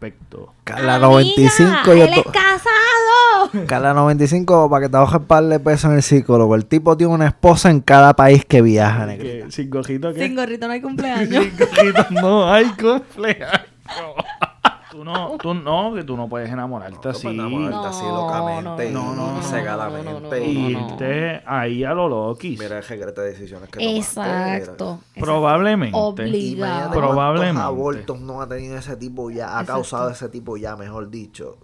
respecto. Carla 95 yo él es casado. Carla 95 para que te bajes par de pesos en el psicólogo. El tipo tiene una esposa en cada país que viaja, negrita. ¿Qué? ¿Sin gorrito qué? Sin gorrito no hay cumpleaños. Sin gorrito no hay cumpleaños. Tú no, tú no, que tú no puedes enamorarte así. enamorarte así locamente no, no, no, y cegadamente. no, no, no, Y no. irte ahí a lo loquis. Mira el secreto de decisiones que tomaste. Exacto. Probablemente. Obligado. Probablemente. abortos no ha tenido ese tipo ya, ha Exacto. causado ese tipo ya, mejor dicho.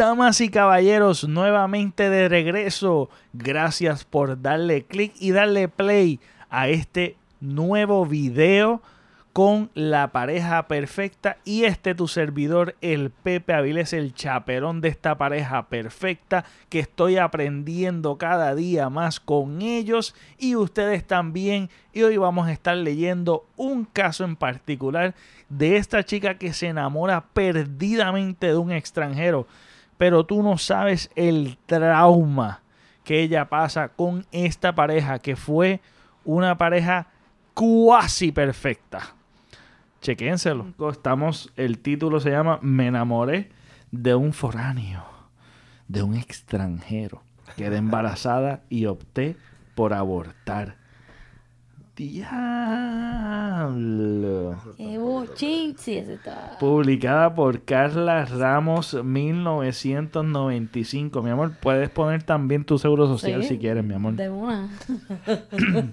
Damas y caballeros, nuevamente de regreso. Gracias por darle click y darle play a este nuevo video con la pareja perfecta y este tu servidor, el Pepe Avilés, el chaperón de esta pareja perfecta que estoy aprendiendo cada día más con ellos y ustedes también. Y hoy vamos a estar leyendo un caso en particular de esta chica que se enamora perdidamente de un extranjero pero tú no sabes el trauma que ella pasa con esta pareja, que fue una pareja cuasi perfecta. Chequénselo. Estamos, el título se llama Me enamoré de un foráneo, de un extranjero. Quedé embarazada y opté por abortar. Diablo. Publicada por Carla Ramos 1995. Mi amor, puedes poner también tu seguro social Sí, si quieres, mi amor. De una.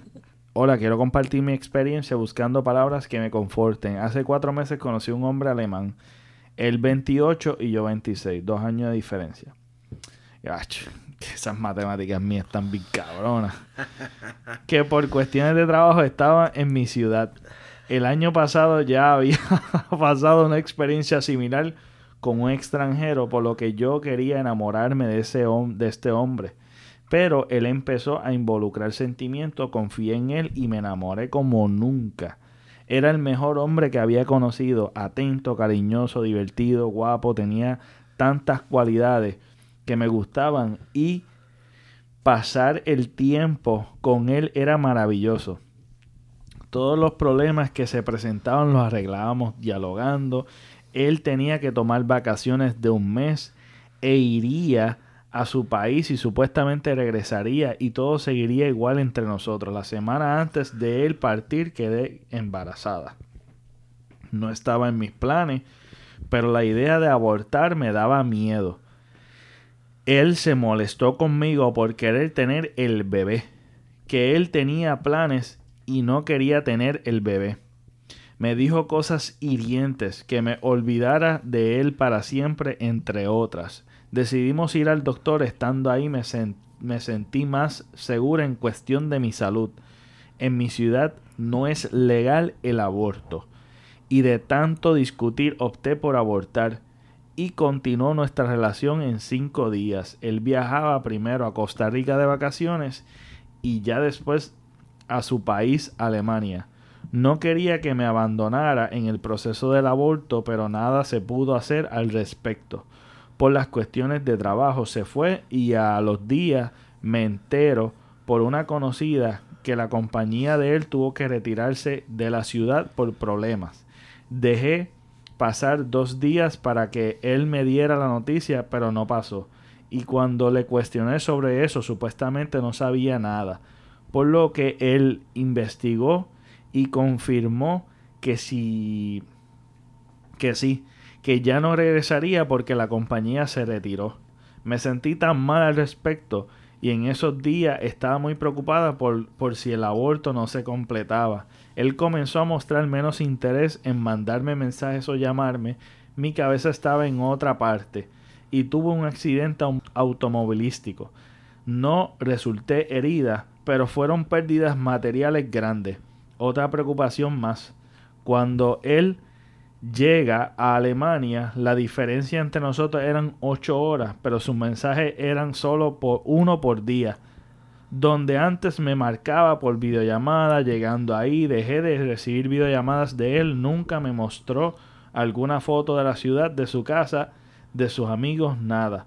Hola, quiero compartir mi experiencia buscando palabras que me conforten. Hace cuatro meses conocí a un hombre alemán. Él 28 y yo 26. Dos años de diferencia. Esas matemáticas mías están bien cabronas. que por cuestiones de trabajo estaba en mi ciudad. El año pasado ya había pasado una experiencia similar con un extranjero, por lo que yo quería enamorarme de, ese de este hombre. Pero él empezó a involucrar sentimientos, confié en él y me enamoré como nunca. Era el mejor hombre que había conocido, atento, cariñoso, divertido, guapo, tenía tantas cualidades que me gustaban y pasar el tiempo con él era maravilloso. Todos los problemas que se presentaban los arreglábamos dialogando. Él tenía que tomar vacaciones de un mes e iría a su país y supuestamente regresaría y todo seguiría igual entre nosotros. La semana antes de él partir quedé embarazada. No estaba en mis planes, pero la idea de abortar me daba miedo. Él se molestó conmigo por querer tener el bebé, que él tenía planes y no quería tener el bebé. Me dijo cosas hirientes, que me olvidara de él para siempre, entre otras. Decidimos ir al doctor, estando ahí me, me sentí más segura en cuestión de mi salud. En mi ciudad no es legal el aborto. Y de tanto discutir opté por abortar y continuó nuestra relación en cinco días. Él viajaba primero a Costa Rica de vacaciones y ya después a su país, Alemania. No quería que me abandonara en el proceso del aborto, pero nada se pudo hacer al respecto. Por las cuestiones de trabajo se fue y a los días me entero por una conocida que la compañía de él tuvo que retirarse de la ciudad por problemas. Dejé pasar dos días para que él me diera la noticia, pero no pasó. Y cuando le cuestioné sobre eso, supuestamente no sabía nada. Por lo que él investigó y confirmó que sí, que sí, que ya no regresaría porque la compañía se retiró. Me sentí tan mal al respecto y en esos días estaba muy preocupada por, por si el aborto no se completaba. Él comenzó a mostrar menos interés en mandarme mensajes o llamarme. Mi cabeza estaba en otra parte y tuvo un accidente au- automovilístico. No resulté herida, pero fueron pérdidas materiales grandes. Otra preocupación más. Cuando él llega a Alemania, la diferencia entre nosotros eran 8 horas, pero sus mensajes eran solo por uno por día. Donde antes me marcaba por videollamada, llegando ahí, dejé de recibir videollamadas de él, nunca me mostró alguna foto de la ciudad, de su casa, de sus amigos, nada.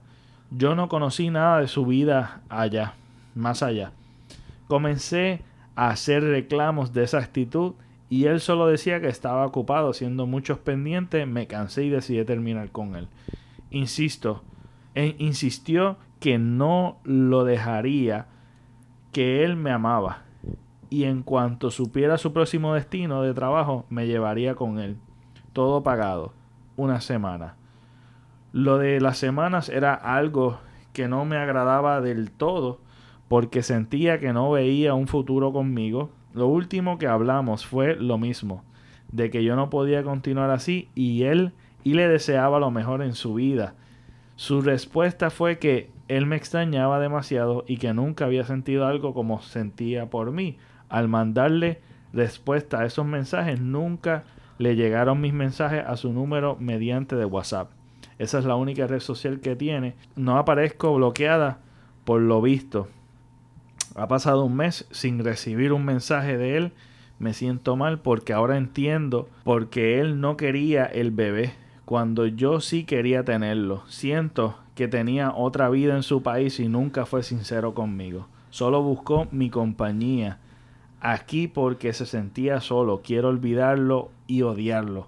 Yo no conocí nada de su vida allá. más allá. Comencé a hacer reclamos de esa actitud y él solo decía que estaba ocupado haciendo muchos pendientes. Me cansé y decidí terminar con él. Insisto, insistió que no lo dejaría, que él me amaba y en cuanto supiera su próximo destino de trabajo me llevaría con él. Todo pagado. Una semana. Lo de las semanas era algo que no me agradaba del todo porque sentía que no veía un futuro conmigo. Lo último que hablamos fue lo mismo, de que yo no podía continuar así y él y le deseaba lo mejor en su vida. Su respuesta fue que él me extrañaba demasiado y que nunca había sentido algo como sentía por mí. Al mandarle respuesta a esos mensajes, nunca le llegaron mis mensajes a su número mediante de WhatsApp. Esa es la única red social que tiene. No aparezco bloqueada por lo visto. Ha pasado un mes sin recibir un mensaje de él. Me siento mal porque ahora entiendo porque él no quería el bebé cuando yo sí quería tenerlo. Siento que tenía otra vida en su país y nunca fue sincero conmigo. Solo buscó mi compañía aquí porque se sentía solo. Quiero olvidarlo y odiarlo.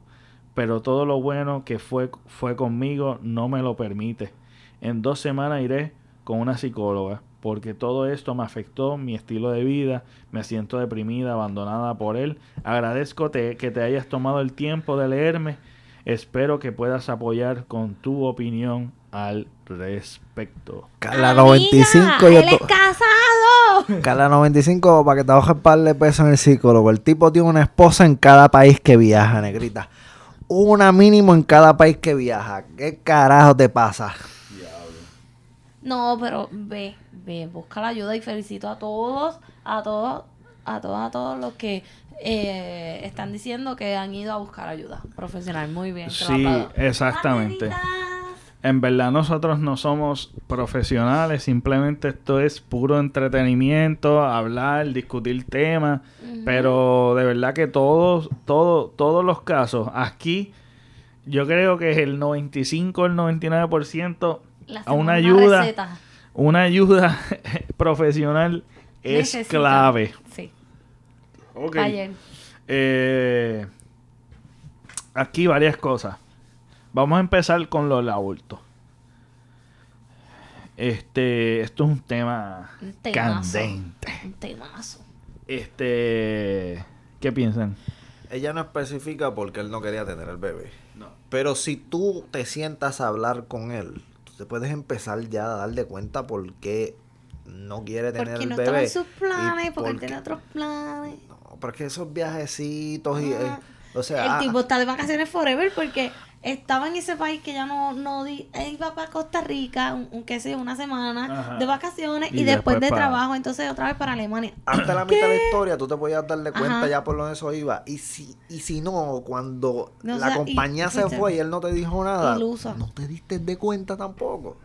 Pero todo lo bueno que fue, fue conmigo no me lo permite. En dos semanas iré con una psicóloga porque todo esto me afectó mi estilo de vida, me siento deprimida, abandonada por él. Agradezco que te hayas tomado el tiempo de leerme. Espero que puedas apoyar con tu opinión al respecto. La 95 yo él es casado. Cada 95 para que te bajes par de pesos en el psicólogo. El tipo tiene una esposa en cada país que viaja, negrita. Una mínimo en cada país que viaja. ¿Qué carajo te pasa? No, pero ve, ve, busca la ayuda y felicito a todos, a todos, a todos, a todos los que eh, están diciendo que han ido a buscar ayuda profesional. Muy bien. Sí, exactamente. En verdad nosotros no somos profesionales, simplemente esto es puro entretenimiento, hablar, discutir temas, pero de verdad que todos, todos, todos los casos aquí, yo creo que es el 95, el 99% Le a una ayuda, receta. una ayuda profesional es clave. Sí. Ok. Ayer. Eh, aquí varias cosas. Vamos a empezar con los abortos. Este, esto es un tema Un temazo. candente. Un temazo. Este, ¿qué piensan? Ella no especifica porque él no quería tener el bebé. No. Pero si tú te sientas a hablar con él, te puedes empezar ya a darle cuenta por qué no quiere tener Porque el no bebé. estaba en sus planes, porque él por tiene otros planes. No, porque esos viajecitos y... Ah, eh, o sea, el ah, tipo está de vacaciones forever porque estaba en ese país que ya no, no di- él iba para Costa Rica, un, un- qué sé, yo, una semana Ajá. de vacaciones Y y, después, después de para- trabajo, entonces otra vez para Alemania. hasta la mitad de la historia tú te podías darle cuenta Ajá. ya por donde eso iba. Y si, y si no, cuando No, o la y- compañía se fue y él no te dijo nada, ilusa. no te diste de cuenta tampoco.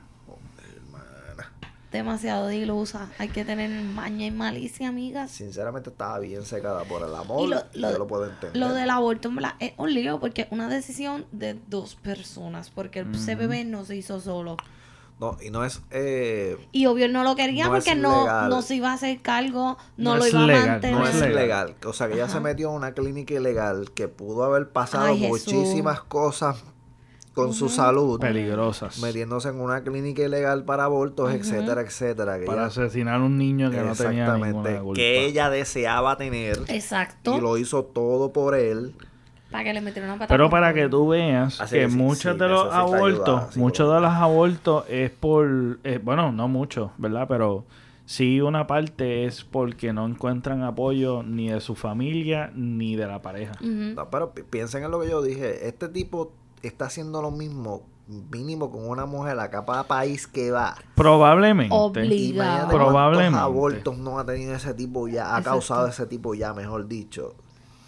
Demasiado dilusa. Hay que tener maña y malicia, amigas. Sinceramente estaba bien secada por el amor. Y lo, lo- yo lo puedo entender. lo del aborto verdad, es un lío porque es una decisión de dos personas, porque ese bebé no se hizo solo. No, y no es... Eh, Y obvio no lo quería No porque no, no se iba a hacer cargo, no, No lo es iba a legal, mantener. no es legal. O sea, que ella se metió en una clínica ilegal que pudo haber pasado Ay, Jesús. muchísimas cosas con su salud. Peligrosas. Metiéndose en una clínica ilegal para abortos, etcétera, etcétera. Que Para ella- asesinar a un niño que no tenía Exactamente. culpa. Que ella deseaba tener. Exacto. Y lo hizo todo por él. Para que le metieran una patada. Pero para que tú veas Así que es, muchos sí, de los abortos, sí, muchos de los abortos es por, eh, bueno, no mucho, ¿verdad? Pero sí una parte es porque no encuentran apoyo ni de su familia ni de la pareja. No, pero pi- piensen en lo que yo dije. Este tipo está haciendo lo mismo, mínimo con una mujer a cada país que va. Probablemente. Obligado. Probablemente. abortos no ha tenido ese tipo ya, ha Exacto. causado ese tipo ya, mejor dicho.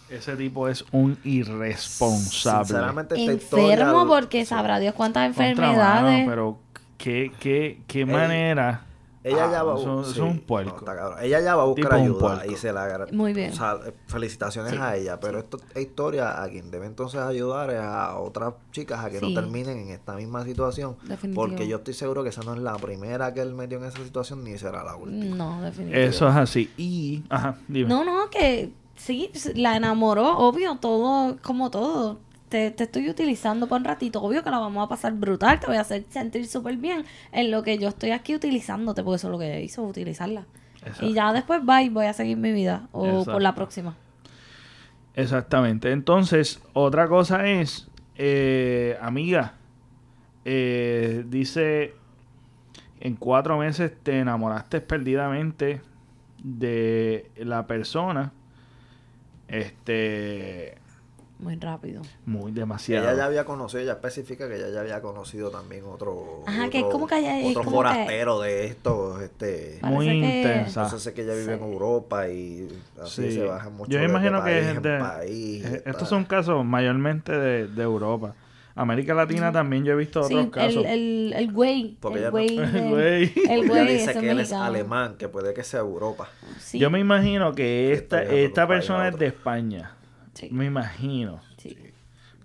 Ese tipo es un irresponsable. Sinceramente, esta historia- Enfermo porque sabrá Dios cuántas enfermedades. mano, pero qué, qué, qué manera Ella Ah, ya va a buscar. es un puerco. Ella ya va a buscar ayuda y se la Muy bien. O sea, felicitaciones Sí, a ella, pero esto es historia a quien debe entonces ayudar es a otras chicas a que Sí. no terminen en esta misma situación. Definitivo. Porque yo estoy seguro que esa no es la primera que él metió en esa situación ni será la última. No, definitivamente. Eso es así. Y, ajá, dime. No, no, que sí, la enamoró, obvio, todo, como todo. Te, te estoy utilizando por un ratito, obvio que la vamos a pasar brutal, te voy a hacer sentir súper bien en lo que yo estoy aquí utilizándote, porque eso es lo que hizo, utilizarla. Exacto. Y ya después, bye, voy a seguir mi vida, o Exacto. por la próxima. Exactamente. Entonces, otra cosa es, eh, amiga, eh, dice, en cuatro meses te enamoraste perdidamente de la persona. Este, Muy rápido. muy demasiado. Ella ya había conocido, ella especifica que ella ya había conocido también otro, Ajá, que es otro, como que ella- es otro como que- forastero de esto, este Parece muy que- intensa. entonces sé que ella vive en. Europa y así Sí. se baja mucho Yo me de- de imagino que es de- país, eh, estos son casos mayormente de, de Europa. América Latina también yo he visto Sí, otros casos. el, el, el güey, Porque el ella no- güey, de- El güey. el ella güey, dice ese que él es alemán, que puede que sea Europa. Sí, Yo me imagino que esta, esta persona es otro. de España. Sí, Me imagino. sí.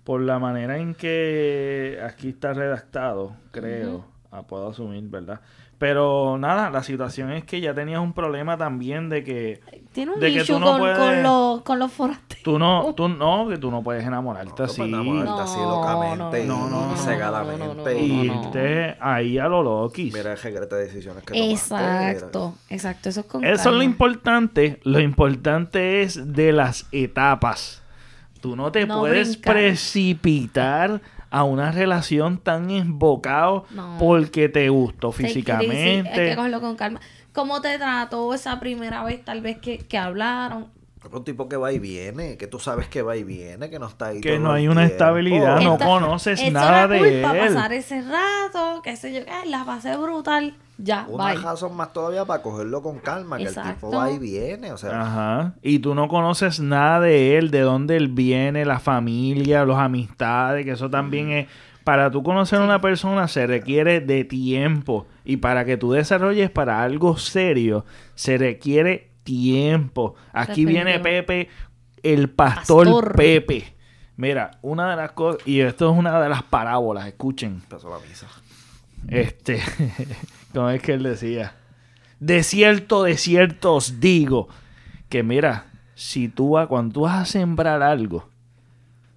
Por la manera en que aquí está redactado, creo. Ah, puedo asumir, ¿verdad? Pero nada, la situación es que ya tenías un problema también de que Tiene un De que tú issue no con, puedes- con, los, con los forasteros. tú no, tú no, que tú no puedes enamorarte No, no así. enamorarte así No, locamente y, no, no, y no, cegadamente. no, no, no, Y no, no. irte ahí a lo loquis. Mira el regrete de decisiones que tomaste. Exacto, exacto, eso es con Eso es lo importante. Lo importante es de las etapas. Tú no te No puedes brincar. precipitar a una relación tan embocado No. porque te gustó físicamente. Hay que cogerlo con calma. ¿Cómo te trató esa primera vez, tal vez que, que hablaron? Otro tipo que va y viene, que tú sabes que va y viene, que no está ahí. Que todo no el hay una tiempo. estabilidad, no Esta- conoces nada de culpa, él. pasar ese rato, qué sé yo, ay, la pasé brutal, ya, Una bye. razón más todavía para cogerlo con calma, que el tipo va y viene, o sea, Ajá. Y tú no conoces nada de él, de dónde él viene, la familia, las amistades, que eso también es... Para tú conocer a una persona se requiere de tiempo. Y para que tú desarrolles para algo serio, se requiere tiempo. Aquí viene. Pepe, el pastor, Pastor. Pepe. Mira, una de las cosas, y esto es una de las parábolas, escuchen. empezó la misa. Este, como es que él decía, de cierto, de cierto os digo, que mira, si tú vas, cuando tú vas a sembrar algo,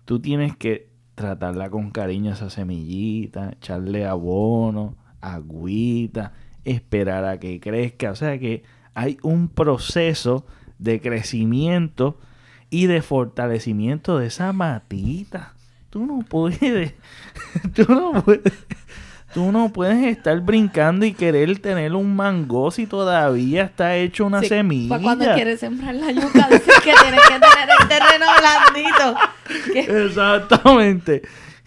tú tienes que tratarla con cariño esa semillita, echarle abono, agüita, esperar a que crezca, o sea que hay un proceso de crecimiento y de fortalecimiento de esa matita. Tú no puedes, tú no puedes, tú no puedes estar brincando y querer tener un mango si todavía está hecho una Sí, semilla. Para cuando quieres sembrar la yuca, dices que tienes que tener el terreno blandito. Exactamente.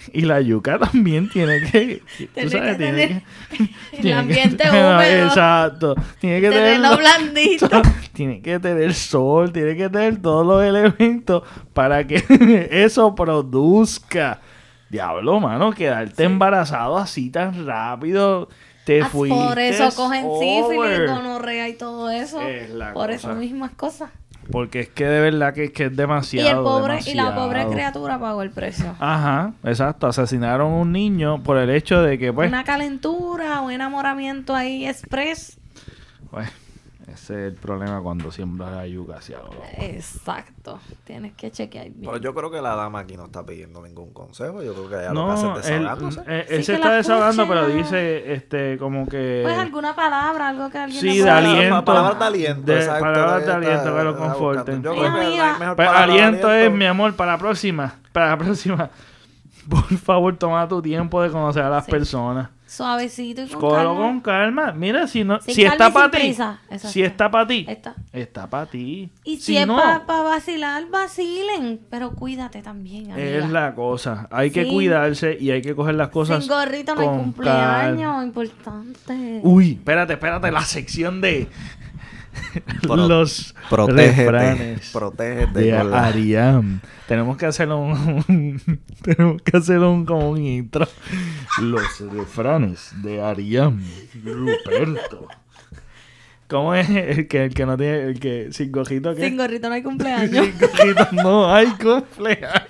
Y la yuca también tiene que, tú Tiene sabes, que tiene tener que- el tiene que- ambiente húmedo. Exacto. Tiene que tener terreno blandito. tiene que tener sol, tiene que tener todos los elementos para que eso produzca. Diablo, mano, quedarte embarazado así tan rápido. Te Ah, fuiste. Por eso cogen sífilis, gonorrea y todo eso. Es Por cosa. esas mismas cosas. Porque es que de verdad que, que es Y demasiado. el pobre y la pobre criatura pagó el precio. Ajá, exacto. Asesinaron a un niño por el hecho de que, pues, Una calentura, un enamoramiento ahí express. pues, ese es el problema cuando siembras la yuca hacia loco. Exacto. Tienes que chequear bien. Pero yo creo que la dama aquí no está pidiendo ningún consejo. Yo creo que ella lo que No, hace es él, desahogándose. eh, él Sí, se está desahogando, pero dice, este, como que... Pues alguna palabra, algo que alguien Sí, le de aliento. Palabras de aliento. De- exacto, palabras de aliento que lo conforten. Yo creo que la mejor Pues, palabra de aliento es, mi amor, para la próxima. Para la próxima. Por favor, toma tu tiempo de conocer a las Sí. personas. Suavecito y con Cógelo calma. con calma. Mira, si no, Sin si calma está y para sin ti, prisa. Exacto. si está para ti, Está. está para ti. Y si es no, para vacilar, vacilen. Pero cuídate también, amiga. es la cosa. Hay que Sí. cuidarse y hay que coger las cosas Sin gorrito no hay con cumpleaños. Importante. Uy, espérate, espérate, la sección de Pro- los Protégete. refranes Protégete. de con la- Ariam. Tenemos que hacerlo un, tenemos que hacerlo un, como un intro. Los refranes de Ariam Ruperto. ¿Cómo es el que, el que no tiene, el que sin gorrito qué? Sin gorrito no hay cumpleaños. Sin gorrito no hay cumpleaños.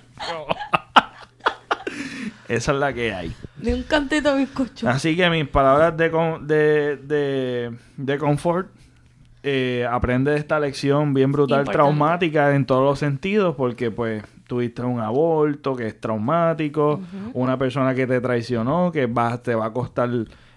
Esa es la que hay. Ni un cantito de bizcocho. Así que mis palabras de, con- de, de, de confort, eh, esta lección bien brutal, Importante. traumática en todos los sentidos, porque pues tuviste un aborto que es traumático, una persona que te traicionó, que va, te va a costar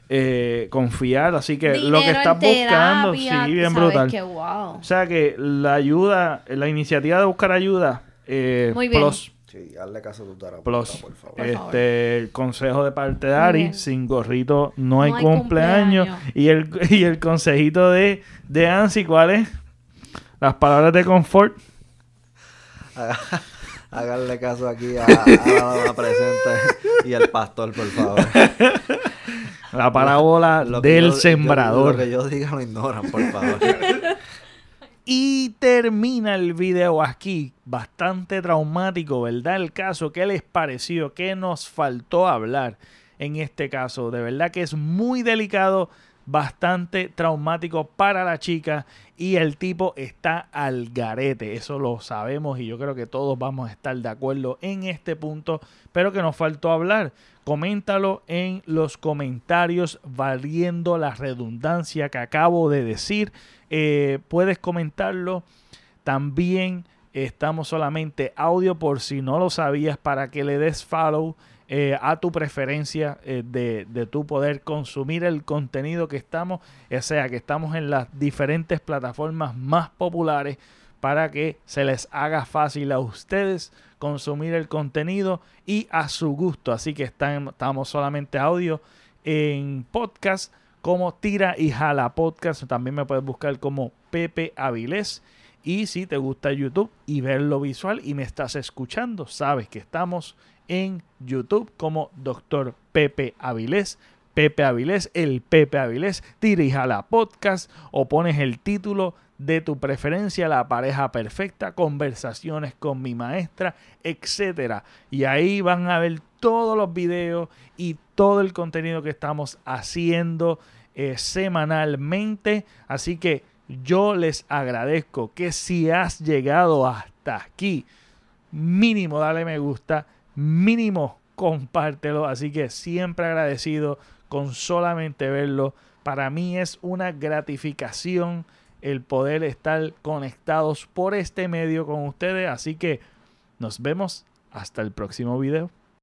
eh, confiar, así que lo que estás buscando, terapia, sí, bien brutal. que wow. O sea que la ayuda, la iniciativa de buscar ayuda, eh, Muy bien. plus, Sí, hazle caso a tu terapeuta, plus. por favor. Por favor. Este, el consejo de parte de Ari, sin gorrito no hay, No hay cumpleaños. cumpleaños. Y el, y el consejito de, de Ansi, ¿cuál es? Las palabras de confort. Háganle caso aquí a, a la presente y al pastor, por favor. La parábola Lo del yo- yo- sembrador. lo que yo diga lo ignoran, por favor. Y termina el video aquí. Bastante traumático, ¿verdad? El caso, ¿qué les pareció? ¿Qué nos faltó hablar en este caso? De verdad que es muy delicado, bastante traumático para la chica y el tipo está al garete. Eso lo sabemos y yo creo que todos vamos a estar de acuerdo en este punto, pero que nos faltó hablar. Coméntalo en los comentarios, valiendo la redundancia que acabo de decir. Eh, puedes comentarlo. También estamos solamente audio por si no lo sabías para que le des follow eh, a tu preferencia eh, de, de tu poder consumir el contenido que estamos, o sea que estamos en las diferentes plataformas más populares para que se les haga fácil a ustedes consumir el contenido y a su gusto. Así que estamos solamente audio en podcast como Tira y Jala Podcast. También me puedes buscar como Pepe Avilés. Y si te gusta YouTube y verlo visual y me estás escuchando, sabes que estamos en YouTube como Dr. Pepe Avilés. Pepe Avilés, el Pepe Avilés, Tira y Jala Podcast o pones el título de tu preferencia, la pareja perfecta, conversaciones con mi maestra, etcétera. Y ahí van a ver todos los videos y todo el contenido que estamos haciendo eh, semanalmente. Así que yo les agradezco que si has llegado hasta aquí, mínimo dale me gusta, mínimo compártelo. Así que siempre agradecido con solamente verlo. Para mí es una gratificación el poder estar conectados por este medio con ustedes. Así que nos vemos hasta el próximo video.